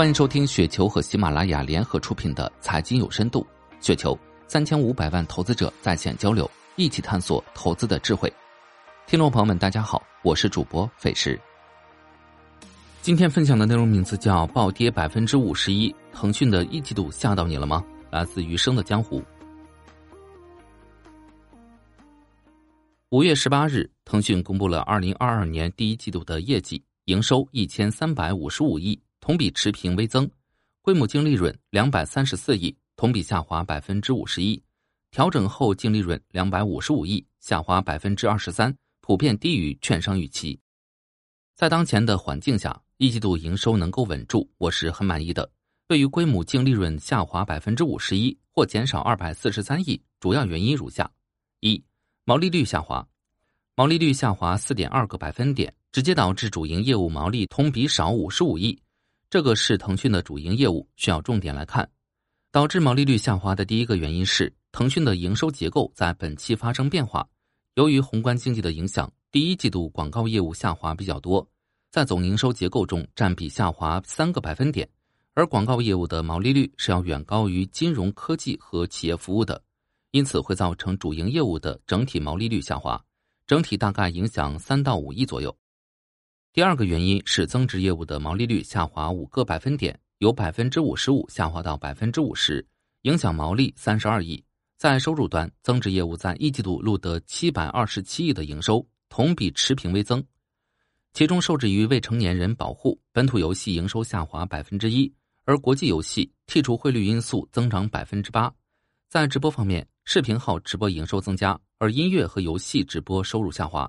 欢迎收听雪球和喜马拉雅联合出品的《财经有深度》，雪球三千五百万投资者在线交流，一起探索投资的智慧。听众朋友们，大家好，我是主播费时。今天分享的内容名字叫“暴跌百分之五十一”，腾讯的一季度吓到你了吗？来自余生的江湖。五月十八日，腾讯公布了二零二二年第一季度的业绩，营收一千三百五十五亿。同比持平微增，规模净利润两百三十四亿，同比下滑百分之五十一，调整后净利润两百五十五亿，下滑百分之二十三，普遍低于券商预期。在当前的环境下，一季度营收能够稳住，我是很满意的。对于规模净利润下滑百分之五十一或减少二百四十三亿，主要原因如下：一、毛利率下滑，毛利率下滑四点二个百分点，直接导致主营业务毛利同比少五十五亿。这个是腾讯的主营业务，需要重点来看。导致毛利率下滑的第一个原因是，腾讯的营收结构在本期发生变化。由于宏观经济的影响，第一季度广告业务下滑比较多，在总营收结构中占比下滑三个百分点。而广告业务的毛利率是要远高于金融科技和企业服务的，因此会造成主营业务的整体毛利率下滑，整体大概影响三到五亿左右。第二个原因是增值业务的毛利率下滑五个百分点，由百分之五十五下滑到百分之五十，影响毛利三十二亿。在收入端，增值业务在一季度录得七百二十七亿的营收，同比持平微增。其中受制于未成年人保护，本土游戏营收下滑百分之一，而国际游戏剔除汇率因素增长百分之八。在直播方面，视频号直播营收增加，而音乐和游戏直播收入下滑。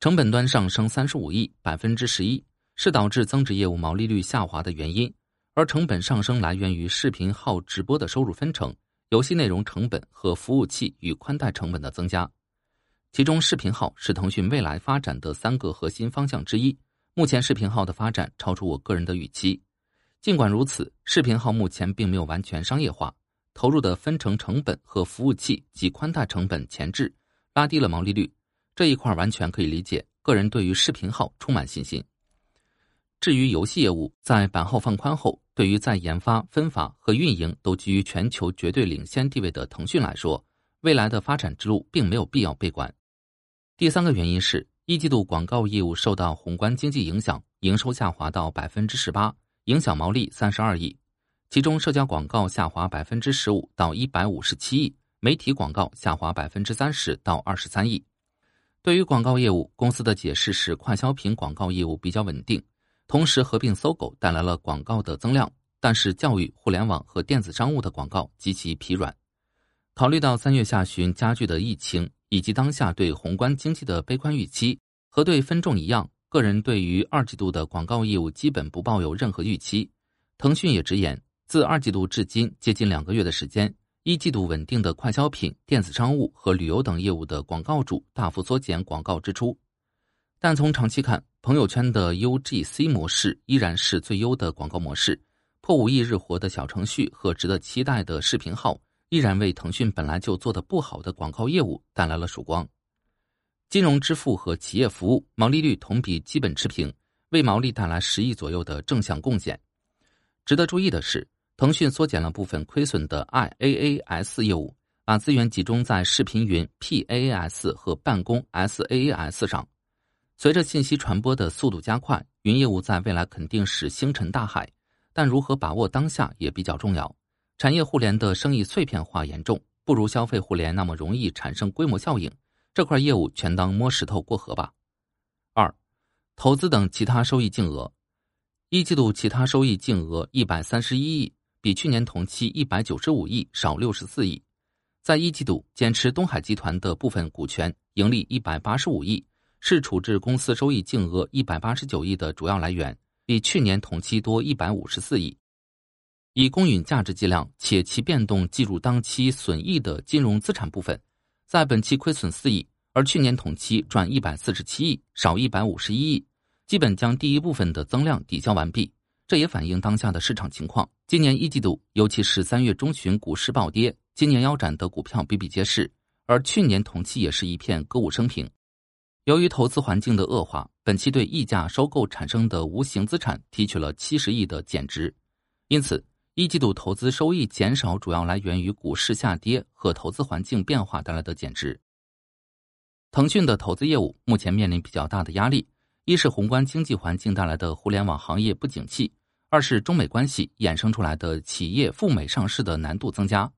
成本端上升三十五亿，百分之十一，是导致增值业务毛利率下滑的原因。而成本上升来源于视频号直播的收入分成、游戏内容成本和服务器与宽带成本的增加。其中，视频号是腾讯未来发展的三个核心方向之一。目前，视频号的发展超出我个人的预期。尽管如此，视频号目前并没有完全商业化，投入的分成成本和服务器及宽带成本前置，拉低了毛利率。这一块完全可以理解，个人对于视频号充满信心。至于游戏业务，在版号放宽后，对于在研发、分发和运营都居于全球绝对领先地位的腾讯来说，未来的发展之路并没有必要悲观。第三个原因是一季度广告业务受到宏观经济影响，营收下滑到百分之十八，影响毛利三十二亿，其中社交广告下滑百分之十五到一百五十七亿，媒体广告下滑百分之三十到二十三亿。对于广告业务，公司的解释是快消品广告业务比较稳定，同时合并搜狗带来了广告的增量。但是教育、互联网和电子商务的广告极其疲软。考虑到三月下旬加剧的疫情以及当下对宏观经济的悲观预期，和对分众一样，个人对于二季度的广告业务基本不抱有任何预期。腾讯也直言，自二季度至今接近两个月的时间。一季度稳定的快消品、电子商务和旅游等业务的广告主大幅缩减广告支出，但从长期看，朋友圈的 UGC 模式依然是最优的广告模式。破五亿日活的小程序和值得期待的视频号，依然为腾讯本来就做的不好的广告业务带来了曙光。金融支付和企业服务毛利率同比基本持平，为毛利带来十亿左右的正向贡献。值得注意的是。腾讯缩减了部分亏损的 IaaS 业务，把资源集中在视频云 PaaS 和办公 SaaS 上。随着信息传播的速度加快，云业务在未来肯定是星辰大海，但如何把握当下也比较重要。产业互联的生意碎片化严重，不如消费互联那么容易产生规模效应。这块业务全当摸石头过河吧。二，投资等其他收益净额，一季度其他收益净额一百三十一亿。比去年同期一百九十五亿少六十四亿，在一季度减持东海集团的部分股权，盈利一百八十五亿，是处置公司收益净额一百八十九亿的主要来源，比去年同期多一百五十四亿。以公允价值计量，且其变动计入当期损益的金融资产部分，在本期亏损四亿，而去年同期赚一百四十七亿，少一百五十一亿，基本将第一部分的增量抵消完毕。这也反映当下的市场情况。今年一季度，尤其是三月中旬股市暴跌，今年腰斩的股票比比皆是，而去年同期也是一片歌舞升平。由于投资环境的恶化，本期对溢价收购产生的无形资产提取了七十亿的减值，因此一季度投资收益减少主要来源于股市下跌和投资环境变化带来的减值。腾讯的投资业务目前面临比较大的压力，一是宏观经济环境带来的互联网行业不景气，二是中美关系衍生出来的企业赴美上市的难度增加。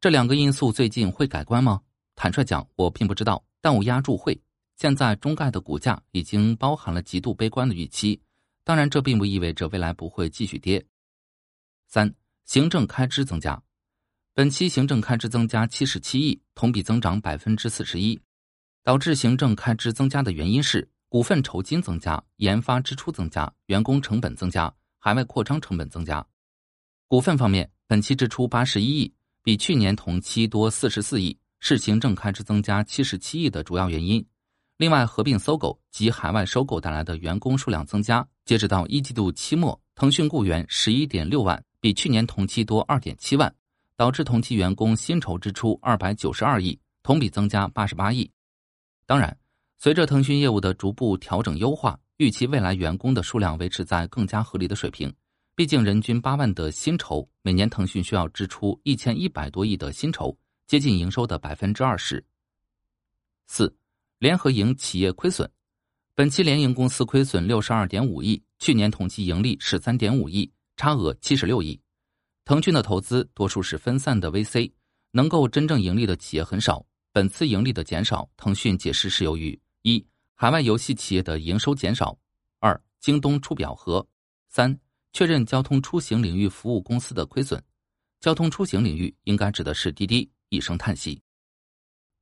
这两个因素最近会改观吗？坦率讲，我并不知道，但我压住会。现在中概的股价已经包含了极度悲观的预期，当然这并不意味着未来不会继续跌。三、行政开支增加，本期行政开支增加七十七亿，同比增长百分之四十一。导致行政开支增加的原因是股份酬金增加、研发支出增加、员工成本增加、海外扩张成本增加。股份方面，本期支出八十一亿。比去年同期多四十四亿，是行政开支增加七十七亿的主要原因。另外，合并搜狗及海外收购带来的员工数量增加，截止到一季度期末，腾讯雇员十一点六万，比去年同期多二点七万，导致同期员工薪酬支出二百九十二亿，同比增加八十八亿。当然，随着腾讯业务的逐步调整优化，预期未来员工的数量维持在更加合理的水平。毕竟人均八万的薪酬，每年腾讯需要支出一千一百多亿的薪酬，接近营收的百分之二十。四，联合营企业亏损，本期联营公司亏损六十二点五亿，去年同期盈利十三点五亿，差额七十六亿。腾讯的投资多数是分散的 VC，能够真正盈利的企业很少。本次盈利的减少，腾讯解释是由于一，海外游戏企业的营收减少；二，京东出表和；三。确认交通出行领域服务公司的亏损，交通出行领域应该指的是滴滴。一声叹息。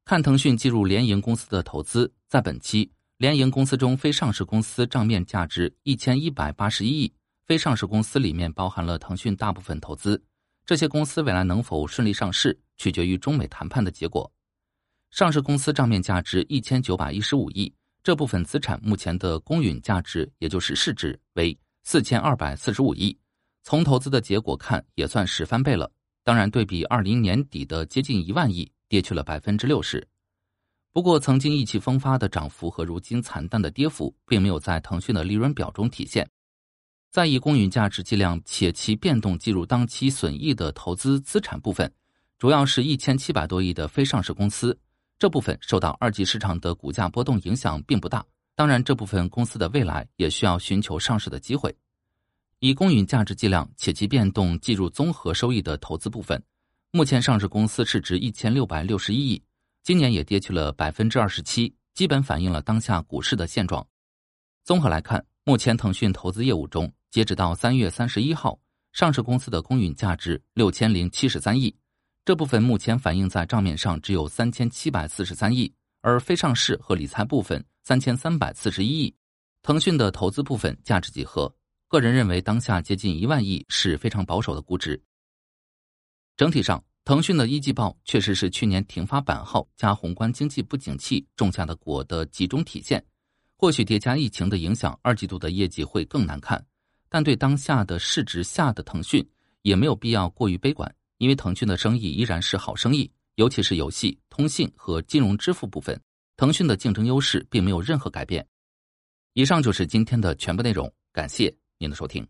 看腾讯进入联营公司的投资，在本期联营公司中，非上市公司账面价值一千一百八十一亿，非上市公司里面包含了腾讯大部分投资。这些公司未来能否顺利上市，取决于中美谈判的结果。上市公司账面价值一千九百一十五亿，这部分资产目前的公允价值，也就是市值为。四千二百四十五亿，从投资的结果看，也算是翻倍了。当然，对比二零年底的接近一万亿，跌去了百分之六十。不过，曾经意气风发的涨幅和如今惨淡的跌幅，并没有在腾讯的利润表中体现。在以公允价值计量且其变动计入当期损益的投资资产部分，主要是一千七百多亿的非上市公司，这部分受到二级市场的股价波动影响并不大。当然，这部分公司的未来也需要寻求上市的机会。以公允价值计量且其变动计入综合收益的投资部分，目前上市公司市值一千六百六十一亿，今年也跌去了百分之二十七，基本反映了当下股市的现状。综合来看，目前腾讯投资业务中，截止到三月三十一号，上市公司的公允价值六千零七十三亿，这部分目前反映在账面上只有三千七百四十三亿。而非上市和理财部分三千三百四十一亿，腾讯的投资部分价值几何？个人认为，当下接近一万亿是非常保守的估值。整体上，腾讯的一季报确实是去年停发版号加宏观经济不景气种下的果的集中体现。或许叠加疫情的影响，二季度的业绩会更难看。但对当下的市值下的腾讯，也没有必要过于悲观，因为腾讯的生意依然是好生意。尤其是游戏、通信和金融支付部分，腾讯的竞争优势并没有任何改变。以上就是今天的全部内容，感谢您的收听。